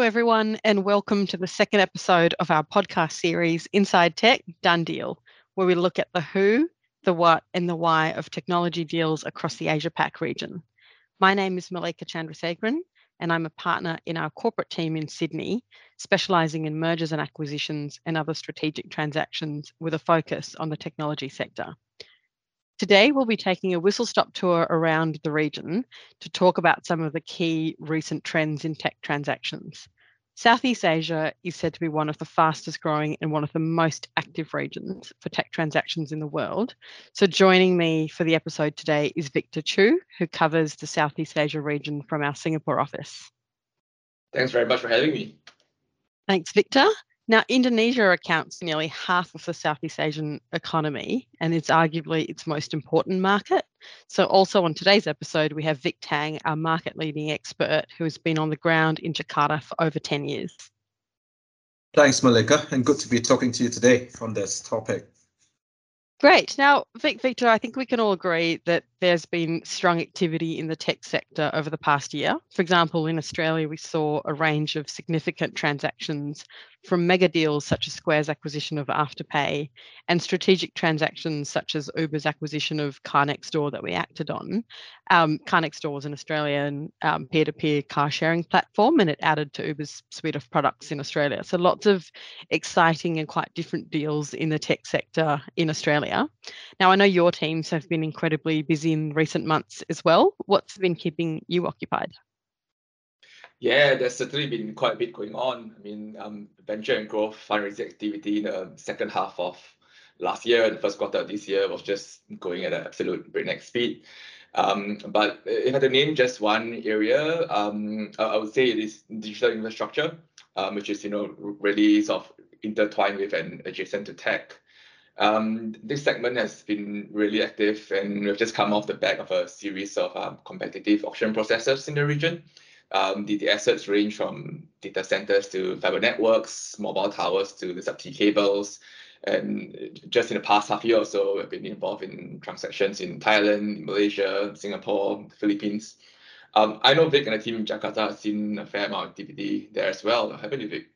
Hello, everyone, and welcome to the second episode of our podcast series, Inside Tech Done Deal, where we look at the who, the what, and the why of technology deals across the Asia Pac region. My name is Malika Chandrasekharan, and I'm a partner in our corporate team in Sydney, specialising in mergers and acquisitions and other strategic transactions with a focus on the technology sector. Today, we'll be taking a whistle stop tour around the region to talk about some of the key recent trends in tech transactions. Southeast Asia is said to be one of the fastest growing and one of the most active regions for tech transactions in the world. So, joining me for the episode today is Victor Chu, who covers the Southeast Asia region from our Singapore office. Thanks very much for having me. Thanks, Victor. Now, Indonesia accounts for nearly half of the Southeast Asian economy, and it's arguably its most important market. So, also on today's episode, we have Vic Tang, our market leading expert who has been on the ground in Jakarta for over 10 years. Thanks, Malika, and good to be talking to you today on this topic. Great. Now, Vic, Victor, I think we can all agree that there's been strong activity in the tech sector over the past year. For example, in Australia, we saw a range of significant transactions from mega deals such as Square's acquisition of Afterpay and strategic transactions such as Uber's acquisition of Car Next Door that we acted on. Um, Car is an Australian um, peer-to-peer car sharing platform and it added to Uber's suite of products in Australia. So lots of exciting and quite different deals in the tech sector in Australia. Now, I know your teams have been incredibly busy in recent months as well. What's been keeping you occupied? Yeah, there's certainly been quite a bit going on. I mean, um, venture and growth fundraising activity in the second half of last year and the first quarter of this year was just going at an absolute breakneck speed. Um, but if I had to name just one area, um, I would say it is digital infrastructure, um, which is you know really sort of intertwined with and adjacent to tech. Um, this segment has been really active, and we've just come off the back of a series of um, competitive auction processes in the region. Um, the, the assets range from data centers to fiber networks, mobile towers to the subsea cables. And just in the past half year or so, we've been involved in transactions in Thailand, Malaysia, Singapore, Philippines. Um, I know Vic and the team in Jakarta have seen a fair amount of activity there as well, haven't you, Vic?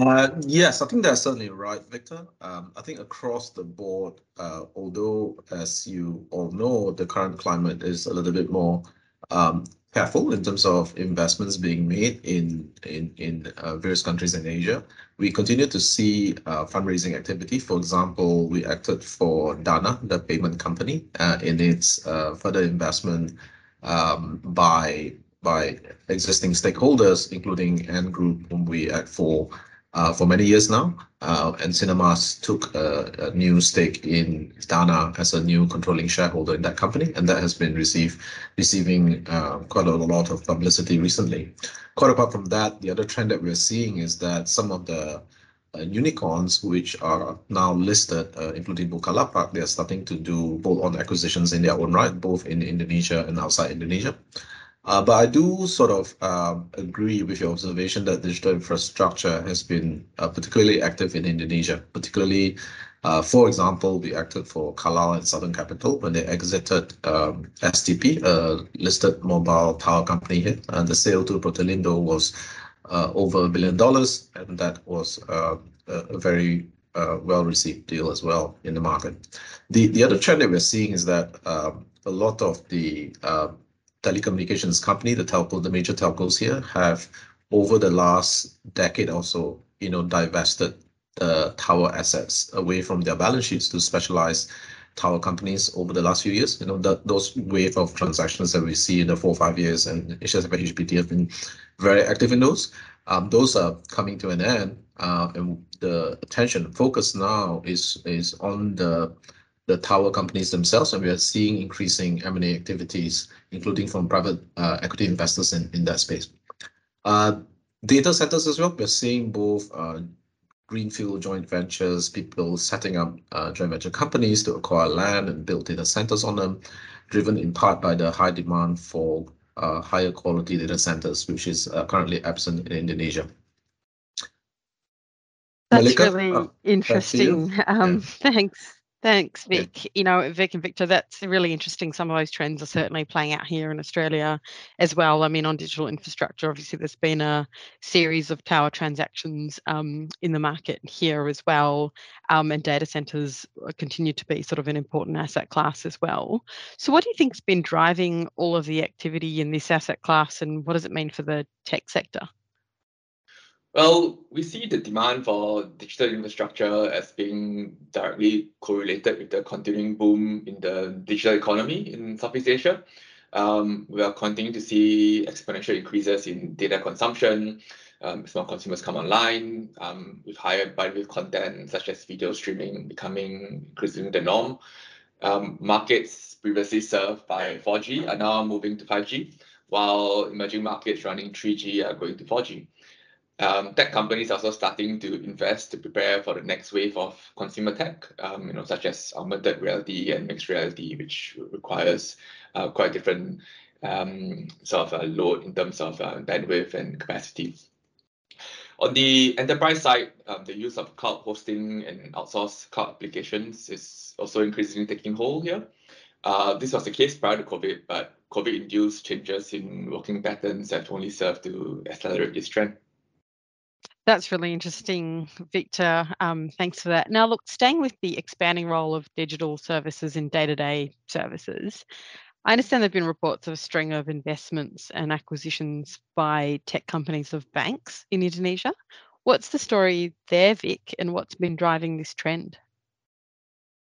Uh, yes, I think that's certainly right, Victor. Um, I think across the board, uh, although, as you all know, the current climate is a little bit more um, careful in terms of investments being made in in in uh, various countries in Asia. We continue to see uh, fundraising activity. For example, we acted for Dana, the payment company, uh, in its further investment um, by by existing stakeholders, including Ant Group, whom we act for for many years now. Uh, and Sinar Mas took a, a, new stake in Dana as a new controlling shareholder in that company, and that has been receiving uh, quite a lot of publicity recently. Quite apart from that, the other trend that we're seeing is that some of the uh, unicorns, which are now listed, uh, including Bukalapak, they are starting to do bolt-on acquisitions in their own right, both in Indonesia and outside Indonesia. Uh, but I do sort of uh, agree with your observation that digital infrastructure has been uh, particularly active in Indonesia, particularly, uh, for example, we acted for Carlyle and Southern Capital when they exited um, STP, a listed mobile tower company here. And the sale to Protelindo was uh, over a billion dollars, and that was uh, a very well-received deal as well in the market. The, the other trend that we're seeing is that um, a lot of the telecommunications company, the telco, the major telcos here have over the last decade or so, you know, divested the tower assets away from their balance sheets to specialized tower companies over the last few years. You know, that those wave of transactions that we see in the four or five years and HSF HBT have been very active in those. Um, those are coming to an end, uh, and the attention focus now is is on the the tower companies themselves, and we are seeing increasing M&A activities, including from private uh, equity investors in, in that space. Uh, data centers as well, we're seeing both uh, greenfield joint ventures, people setting up uh, joint venture companies to acquire land and build data centers on them, driven in part by the high demand for uh, higher quality data centers, which is uh, currently absent in Indonesia. That's really interesting. Um. Thanks. Thanks, Vic. Yeah. You know, Vic and Victor, that's really interesting. Some of those trends are certainly playing out here in Australia as well. I mean, on digital infrastructure, obviously, there's been a series of tower transactions um, in the market here as well, um, and data centres continue to be sort of an important asset class as well. So, what do you think's been driving all of the activity in this asset class, and what does it mean for the tech sector? Well, we see the demand for digital infrastructure as being directly correlated with the continuing boom in the digital economy in Southeast Asia. Um, we are continuing to see exponential increases in data consumption um, as more consumers come online, um, with higher bandwidth content such as video streaming becoming increasingly the norm. Um, markets previously served by 4G are now moving to 5G, while emerging markets running 3G are going to 4G. Um, tech companies are also starting to invest to prepare for the next wave of consumer tech, um, you know, such as augmented reality and mixed reality, which requires uh, quite different um, sort of uh, load in terms of uh, bandwidth and capacity. On the enterprise side, um, the use of cloud hosting and outsourced cloud applications is also increasingly taking hold here. Uh, this was the case prior to COVID, but COVID-induced changes in working patterns have only served to accelerate this trend. That's really interesting, Victor. Um, thanks for that. Now, look, staying with the expanding role of digital services in day to day services, I understand there have been reports of a string of investments and acquisitions by tech companies of banks in Indonesia. What's the story there, Vic, and what's been driving this trend?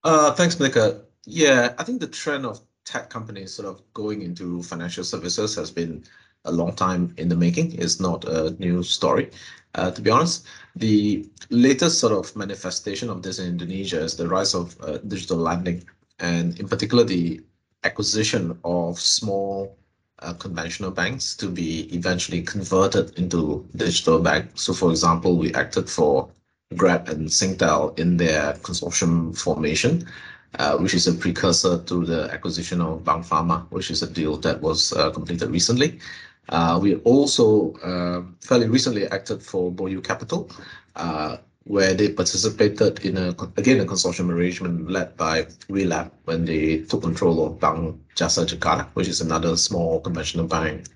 Uh, thanks, Malika. Yeah, I think the trend of tech companies sort of going into financial services has been a long time in the making. It's not a new story. Uh, to be honest, the latest sort of manifestation of this in Indonesia is the rise of uh, digital lending, and in particular the acquisition of small uh, conventional banks to be eventually converted into digital banks. So, for example, we acted for Grab and Singtel in their consortium formation, uh, which is a precursor to the acquisition of Bank Fama, which is a deal that was uh, completed recently. Uh, we also uh, fairly recently acted for Boyu Capital, uh, where they participated in a again a consortium arrangement led by Relab when they took control of Bank Jasa Jakarta, which is another small conventional bank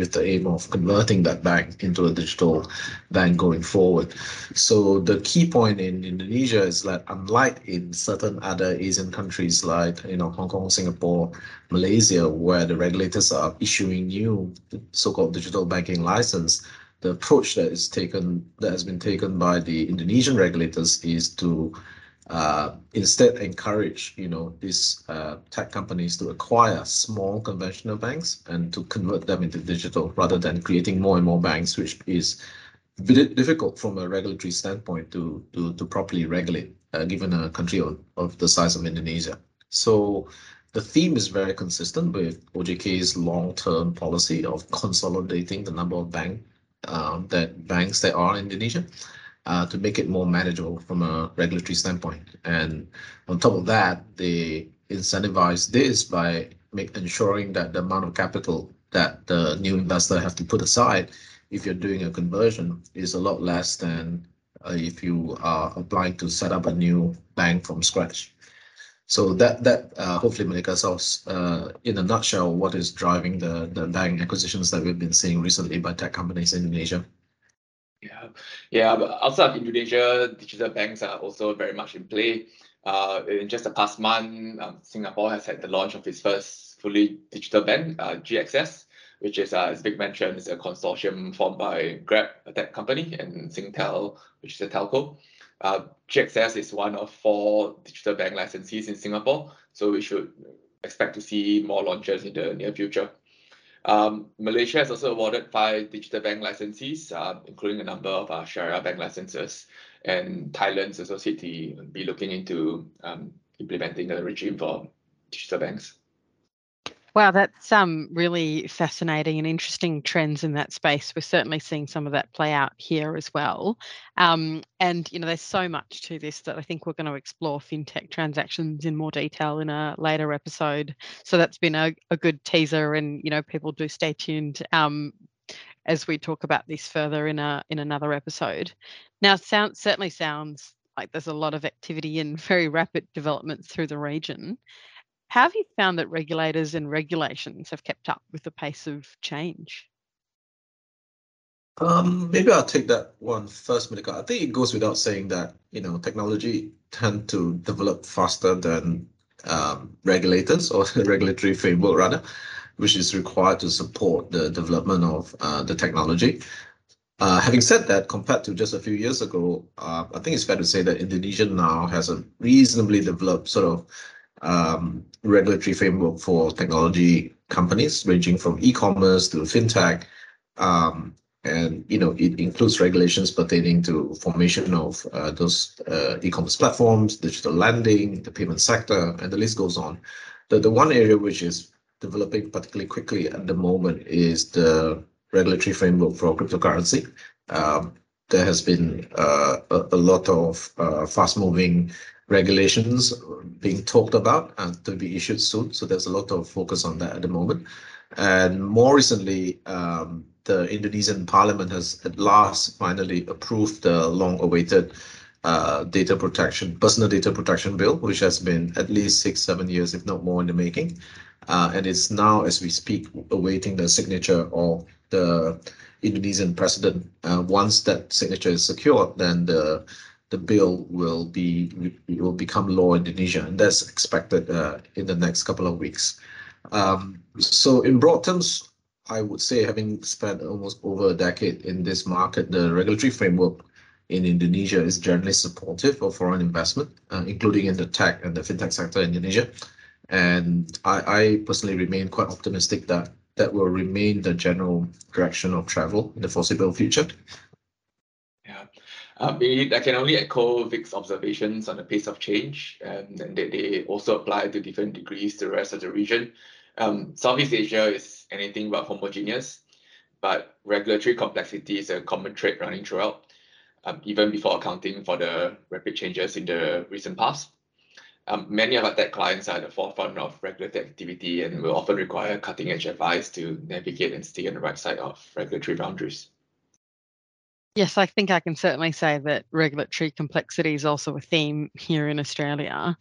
with the aim of converting that bank into a digital bank going forward. So the key point in Indonesia is that unlike in certain other Asian countries like you know Hong Kong, Singapore, Malaysia, where the regulators are issuing new so-called digital banking license, the approach that is taken that has been taken by the Indonesian regulators is to uh, instead encourage you know these uh, tech companies to acquire small conventional banks and to convert them into digital rather than creating more and more banks which is difficult from a regulatory standpoint to to, to properly regulate uh, given a country of, of the size of Indonesia. So the theme is very consistent with OJK's long-term policy of consolidating the number of bank um, that banks that are in Indonesia uh, to make it more manageable from a regulatory standpoint. And on top of that, they incentivize this by make, ensuring that the amount of capital that the new investor have to put aside if you're doing a conversion is a lot less than uh, if you are applying to set up a new bank from scratch. So that that uh, hopefully Malika solves uh, in a nutshell what is driving the the bank acquisitions that we've been seeing recently by tech companies in Indonesia. Yeah, yeah. But outside of Indonesia, digital banks are also very much in play. Uh, in just the past month, um, Singapore has had the launch of its first fully digital bank, uh, GXS, which is, uh, as Vic mentioned, is a consortium formed by Grab, a tech company, and Singtel, which is a telco. Uh, GXS is one of four digital bank licensees in Singapore, so we should expect to see more launches in the near future. Um, Malaysia has also awarded five digital bank licenses, uh, including a number of uh, Sharia bank licenses. And Thailand's also said to be looking into um, implementing a regime for digital banks. Wow, that's um, really fascinating and interesting trends in that space. We're certainly seeing some of that play out here as well. Um, and you know, there's so much to this that I think we're going to explore fintech transactions in more detail in a later episode. So that's been a, a good teaser, and you know, people do stay tuned um, as we talk about this further in a in another episode. Now, sound certainly sounds like there's a lot of activity and very rapid developments through the region. How have you found that regulators and regulations have kept up with the pace of change? Um, maybe I'll take that one first, Monica. I think it goes without saying that you know technology tend to develop faster than um, regulators or regulatory framework rather, which is required to support the development of uh, the technology. Uh, having said that, compared to just a few years ago, uh, I think it's fair to say that Indonesia now has a reasonably developed sort of um, regulatory framework for technology companies, ranging from e-commerce to fintech, um, and you know it includes regulations pertaining to formation of uh, those uh, e-commerce platforms, digital lending, the payment sector, and the list goes on. The the one area which is developing particularly quickly at the moment is the regulatory framework for cryptocurrency. Um, there has been uh, a, a, lot of uh, fast-moving regulations being talked about and to be issued soon. So there's a lot of focus on that at the moment. And more recently, um, the Indonesian parliament has at last finally approved the long-awaited uh, data protection, personal data protection bill, which has been at least six, seven years, if not more, in the making. Uh, and it's now, as we speak, awaiting the signature of the Indonesian president. Uh, once that signature is secured, then the the bill will be will become law in Indonesia, and that's expected uh, in the next couple of weeks. Um, so, in broad terms, I would say, having spent almost over a decade in this market, the regulatory framework in Indonesia is generally supportive of foreign investment, uh, including in the tech and the fintech sector in Indonesia. And I, I personally remain quite optimistic that that will remain the general direction of travel in the foreseeable future. I can only echo Vic's observations on the pace of change, um, and that they also apply to different degrees to the rest of the region. Um, Southeast Asia is anything but homogeneous, but regulatory complexity is a common trait running throughout, um, even before accounting for the rapid changes in the recent past. Um, many of our tech clients are at the forefront of regulatory activity and will often require cutting edge advice to navigate and stay on the right side of regulatory boundaries. Yes, I think I can certainly say that regulatory complexity is also a theme here in Australia.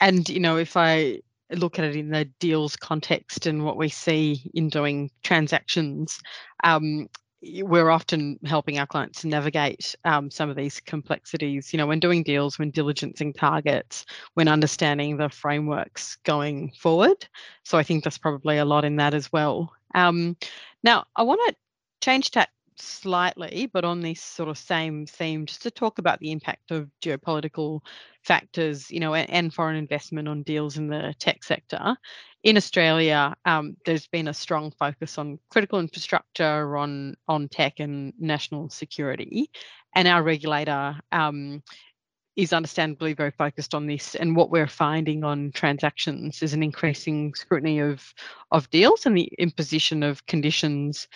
And, you know, if I look at it in the deals context and what we see in doing transactions, um, we're often helping our clients navigate um, some of these complexities. You know, when doing deals, when diligencing targets, when understanding the frameworks going forward. So I think there's probably a lot in that as well. Um, now, I want to change tack slightly, but on this sort of same theme, just to talk about the impact of geopolitical factors, you know, and, foreign investment on deals in the tech sector. In Australia, um, there's been a strong focus on critical infrastructure, on on tech and national security, and our regulator um, is understandably very focused on this. And what we're finding on transactions is an increasing scrutiny of of deals and the imposition of conditions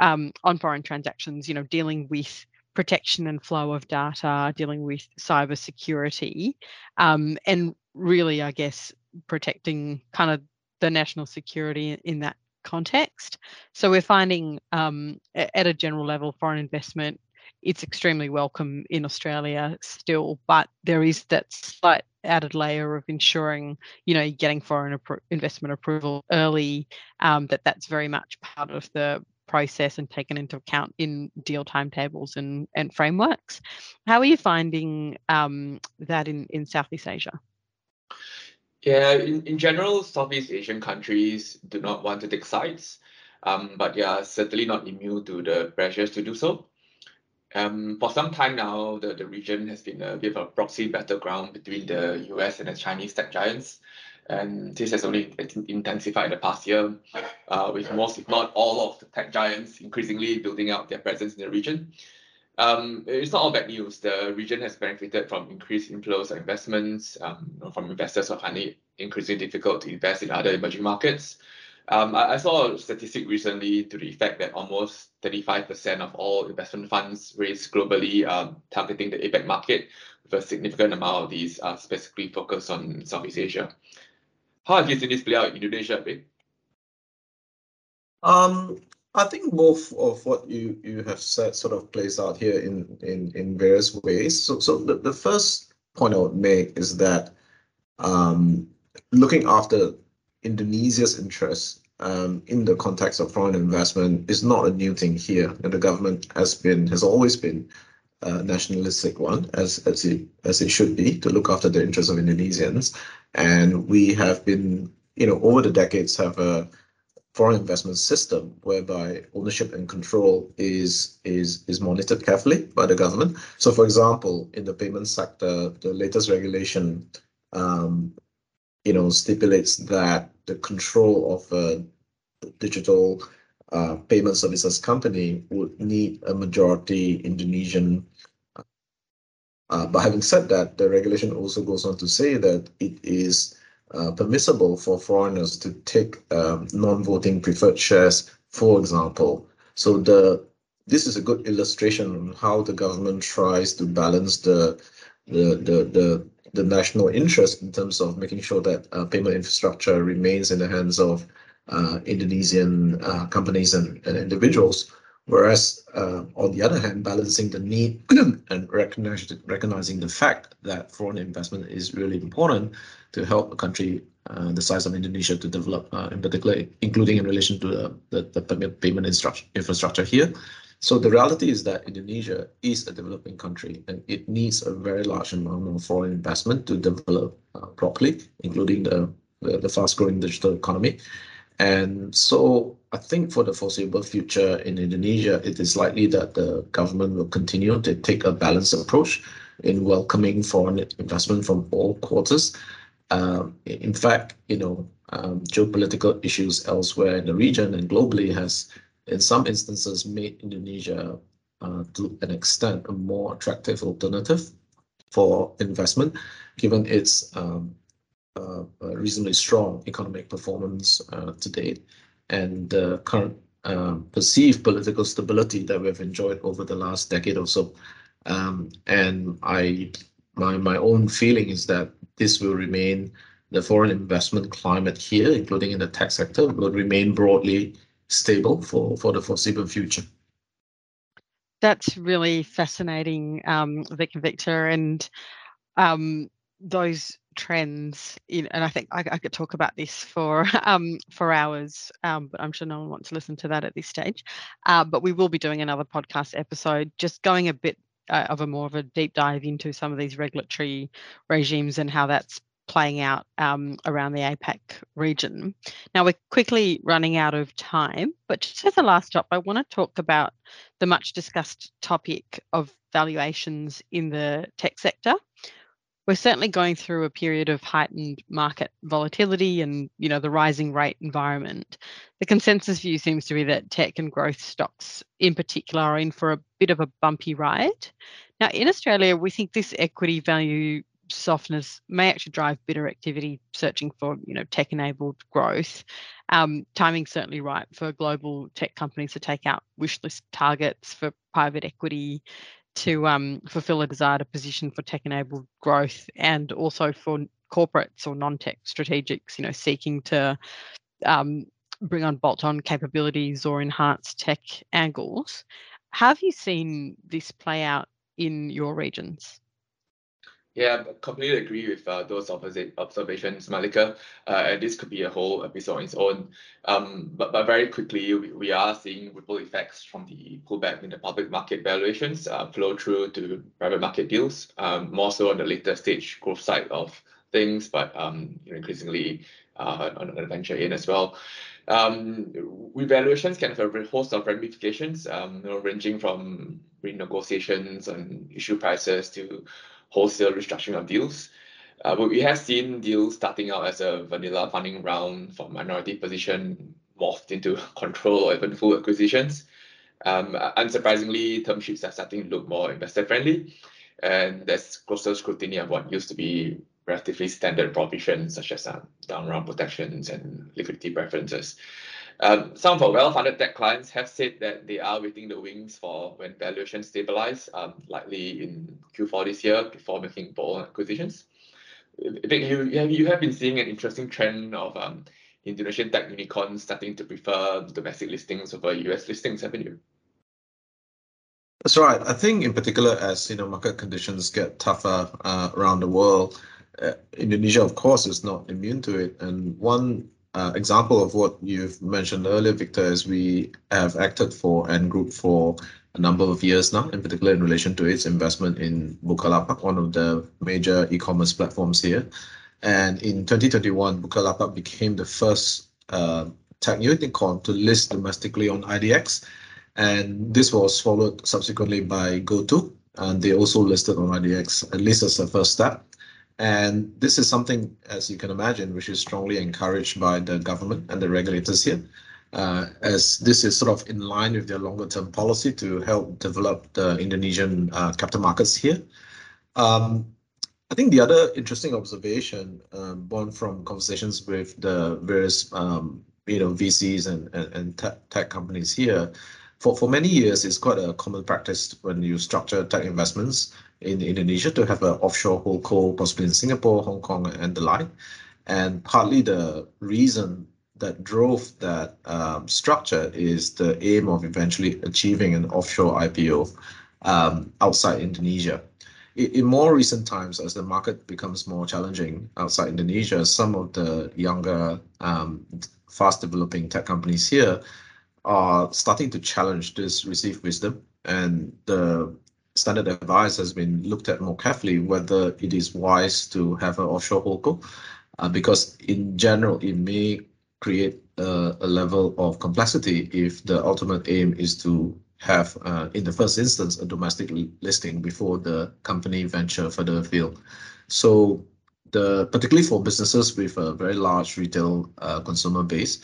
um, on foreign transactions, you know, dealing with protection and flow of data, dealing with cyber security, um, and really, I guess, protecting kind of the national security in that context. So we're finding um, at a general level, foreign investment, it's extremely welcome in Australia still, but there is that slight added layer of ensuring, you know, getting foreign investment approval early, um, that that's very much part of the process and taken into account in deal timetables and, and frameworks. How are you finding um, that in, in Southeast Asia? Yeah, in, in general, Southeast Asian countries do not want to take sides, um, but yeah, certainly not immune to the pressures to do so. Um, for some time now, the, the region has been a bit of a proxy battleground between the US and the Chinese tech giants and this has only intensified in the past year, uh, with most, if not all, of the tech giants increasingly building out their presence in the region. Um, it's not all bad news. The region has benefited from increased inflows of investments um, from investors who are finding it increasingly difficult to invest in other emerging markets. Um, I, I, saw a statistic recently to the effect that almost 35% of all investment funds raised globally um, targeting the APAC market, with a significant amount of these are specifically focused on Southeast Asia. How have you seen this play out in Indonesia, Vic? Um, I think both of what you you have said sort of plays out here in in in various ways. So so the, the first point I would make is that um, looking after Indonesia's interests um, in the context of foreign investment is not a new thing here, and the government has been has always been a nationalistic one, as as it as it should be, to look after the interests of Indonesians, and we have been, you know, over the decades have a foreign investment system whereby ownership and control is is is monitored carefully by the government. So, for example, in the payment sector, the latest regulation um, you know, stipulates that the control of a digital uh, payment services company would need a majority Indonesian. Uh, but having said that, the regulation also goes on to say that it is uh, permissible for foreigners to take um, non-voting preferred shares, for example. So the this is a good illustration on how the government tries to balance the the the the the national interest in terms of making sure that uh, payment infrastructure remains in the hands of uh, Indonesian uh, companies and, individuals, whereas uh, on the other hand, balancing the need and recognizing the fact that foreign investment is really important to help a country uh, the size of Indonesia to develop, uh, in particular, including in relation to the, payment infrastructure here. So the reality is that Indonesia is a developing country and it needs a very large amount of foreign investment to develop uh, properly, including the, the, the fast growing digital economy. And so I think for the foreseeable future in Indonesia, it is likely that the government will continue to take a balanced approach in welcoming foreign investment from all quarters. Um, in fact, you know, um, geopolitical issues elsewhere in the region and globally has in some instances made Indonesia uh, to an extent a more attractive alternative for investment, given its um, reasonably strong economic performance uh, to date and the current um, perceived political stability that we've enjoyed over the last decade or so. Um, and I, my my own feeling is that this will remain the foreign investment climate here, including in the tech sector, will remain broadly stable for, for the foreseeable future. That's really fascinating, um, Victor, and those trends. In, and I think I, I, could talk about this for um, for hours, um, but I'm sure no one wants to listen to that at this stage. Uh, but we will be doing another podcast episode, just going a bit uh, of a more of a deep dive into some of these regulatory regimes and how that's playing out um, around the APAC region. Now we're quickly running out of time, but just as a last stop, I want to talk about the much discussed topic of valuations in the tech sector. We're certainly going through a period of heightened market volatility and you know the rising rate environment. The consensus view seems to be that tech and growth stocks in particular are in for a bit of a bumpy ride. Now in Australia, we think this equity value softness may actually drive bitter activity searching for you know tech enabled growth um, timing certainly right for global tech companies to take out wish list targets for private equity to um, fulfill a desire to position for tech enabled growth and also for corporates or non-tech strategics you know seeking to um, bring on bolt-on capabilities or enhance tech angles. Have you seen this play out in your regions yeah, I completely agree with uh, those opposite observations, Malika. Uh, and this could be a whole episode on its own. Um, but, but very quickly, we, we are seeing ripple effects from the pullback in the public market valuations uh, flow through to private market deals, um, more so on the later stage growth side of things, but um, increasingly uh, on the venture in as well. Um, revaluations can have a host of ramifications, um, you know, ranging from renegotiations on issue prices to wholesale restructuring of deals. Uh, but we have seen deals starting out as a vanilla funding round for minority position morphed into control or even full acquisitions. Um, unsurprisingly, term sheets are starting to look more investor friendly, and there's closer scrutiny of what used to be relatively standard provisions such as um, down round protections and liquidity preferences. Um, some of our well-funded tech clients have said that they are waiting the wings for when valuations stabilize, um, likely in Q4 this year before making bold acquisitions. I think you, you have been seeing an interesting trend of um, Indonesian tech unicorns starting to prefer domestic listings over US listings, haven't you? That's right. I think in particular, as you know, market conditions get tougher uh, around the world, uh, Indonesia, of course, is not immune to it. And one uh, example of what you've mentioned earlier, Victor, is we have acted for Ant Group for a number of years now, in particular in relation to its investment in Bukalapak, one of the major e-commerce platforms here. And in 2021, Bukalapak became the first uh, tech unicorn to list domestically on IDX. And this was followed subsequently by GoTo, and they also listed on IDX, at least as a first step. And this is something, as you can imagine, which is strongly encouraged by the government and the regulators here, uh, as this is sort of in line with their longer term policy to help develop the Indonesian uh, capital markets here. Um, I think the other interesting observation uh, born from conversations with the various um, you know VCs and, and, and tech, tech companies here, for, for many years, it's quite a common practice when you structure tech investments in Indonesia to have an offshore holdco, possibly in Singapore, Hong Kong, and the like. And partly the reason that drove that um, structure is the aim of eventually achieving an offshore IPO um, outside Indonesia. In, in more recent times, as the market becomes more challenging outside Indonesia, some of the younger, um, fast developing tech companies here are starting to challenge this received wisdom and the standard advice has been looked at more carefully whether it is wise to have an offshore holdco, uh, because in general it may create a, a, level of complexity if the ultimate aim is to have, uh, in the first instance, a domestic listing before the company venture further afield. So the particularly for businesses with a very large retail uh, consumer base,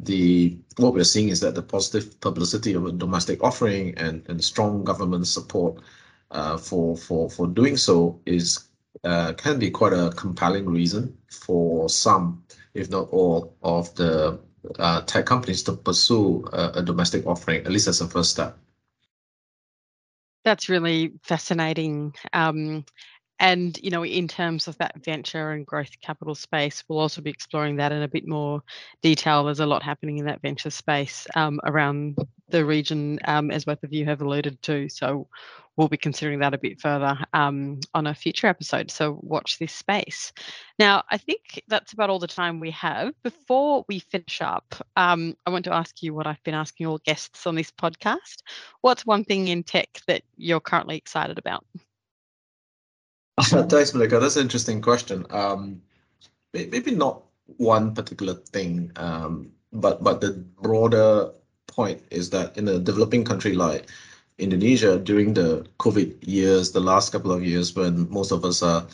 the what we're seeing is that the positive publicity of a domestic offering and, and strong government support uh, for for for doing so is uh, can be quite a compelling reason for some, if not all, of the uh, tech companies to pursue a, a domestic offering, at least as a first step. That's really fascinating. Um, and you know, in terms of that venture and growth capital space, we'll also be exploring that in a bit more detail. There's a lot happening in that venture space um, around the region, um, as both of you have alluded to. So we'll be considering that a bit further um, on a future episode. So watch this space. Now, I think that's about all the time we have. Before we finish up, um, I want to ask you what I've been asking all guests on this podcast. What's one thing in tech that you're currently excited about? Thanks, Malika. That's an interesting question. Um, maybe not one particular thing, um, but but the broader point is that in a developing country like Indonesia during the COVID years, the last couple of years when most of us are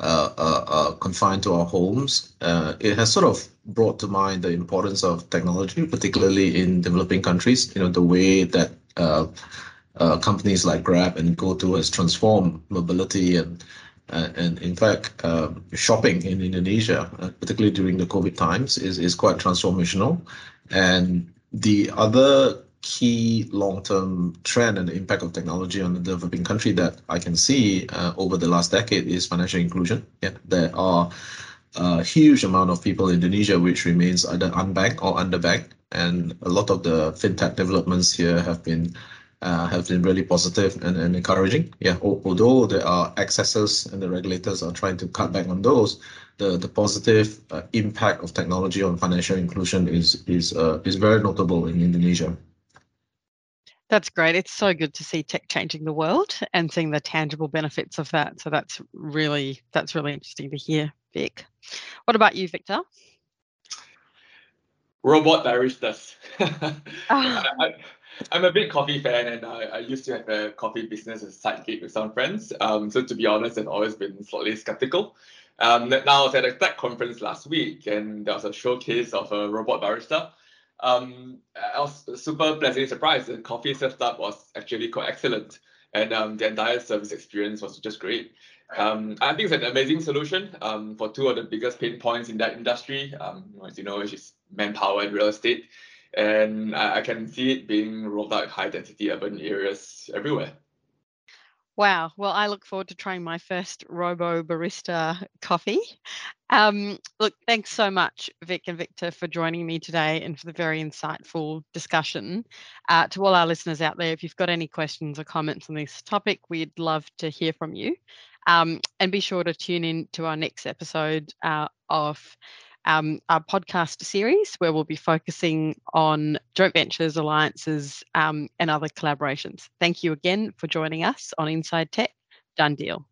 uh, uh, uh, confined to our homes, uh, it has sort of brought to mind the importance of technology, particularly in developing countries. You know, the way that uh, uh, companies like Grab and GoTo has transformed mobility and and in fact, uh, shopping in Indonesia, uh, particularly during the COVID times, is, is quite transformational. And the other key long-term trend and impact of technology on the developing country that I can see uh, over the last decade is financial inclusion. There are a huge amount of people in Indonesia which remains either unbanked or underbanked, and a lot of the fintech developments here have been uh, have been really positive and, and encouraging. Yeah, although there are excesses and the regulators are trying to cut back on those, the the positive uh, impact of technology on financial inclusion is is uh, is very notable in Indonesia. That's great. It's so good to see tech changing the world and seeing the tangible benefits of that. So that's really that's really interesting to hear, Vic. What about you, Victor? Robot baristas. oh. I, I'm a big coffee fan, and I, I used to have a coffee business as a side gig with some friends. Um, so to be honest, I've always been slightly skeptical. Um, now I was at a tech conference last week, and there was a showcase of a robot barista. Um, I was super pleasantly surprised. The coffee served up was actually quite excellent, and um, the entire service experience was just great. Um, I think it's an amazing solution um, for two of the biggest pain points in that industry. Um, as you know, which is manpower and real estate and I, I can see it being rolled out high density urban areas everywhere. Wow. Well, I look forward to trying my first Robo Barista coffee. Um, look, thanks so much, Vic and Victor, for joining me today and for the very insightful discussion. Uh, to all our listeners out there, if you've got any questions or comments on this topic, we'd love to hear from you. Um, and be sure to tune in to our next episode uh, of um, our podcast series, where we'll be focusing on joint ventures, alliances, um, and other collaborations. Thank you again for joining us on Inside Tech. Done deal.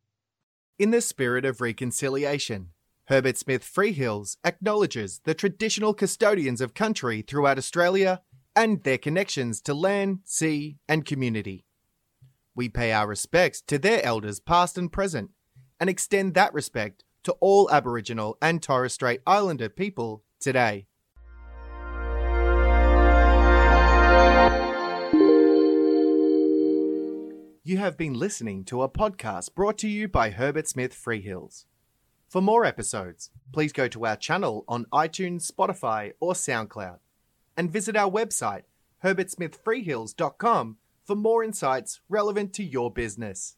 In the spirit of reconciliation, Herbert Smith Freehills acknowledges the traditional custodians of country throughout Australia and their connections to land, sea, and community. We pay our respects to their elders past and present and extend that respect to all Aboriginal and Torres Strait Islander people today. You have been listening to a podcast brought to you by Herbert Smith Freehills. For more episodes, please go to our channel on iTunes, Spotify, or SoundCloud, and visit our website, herbertsmithfreehills.com, for more insights relevant to your business.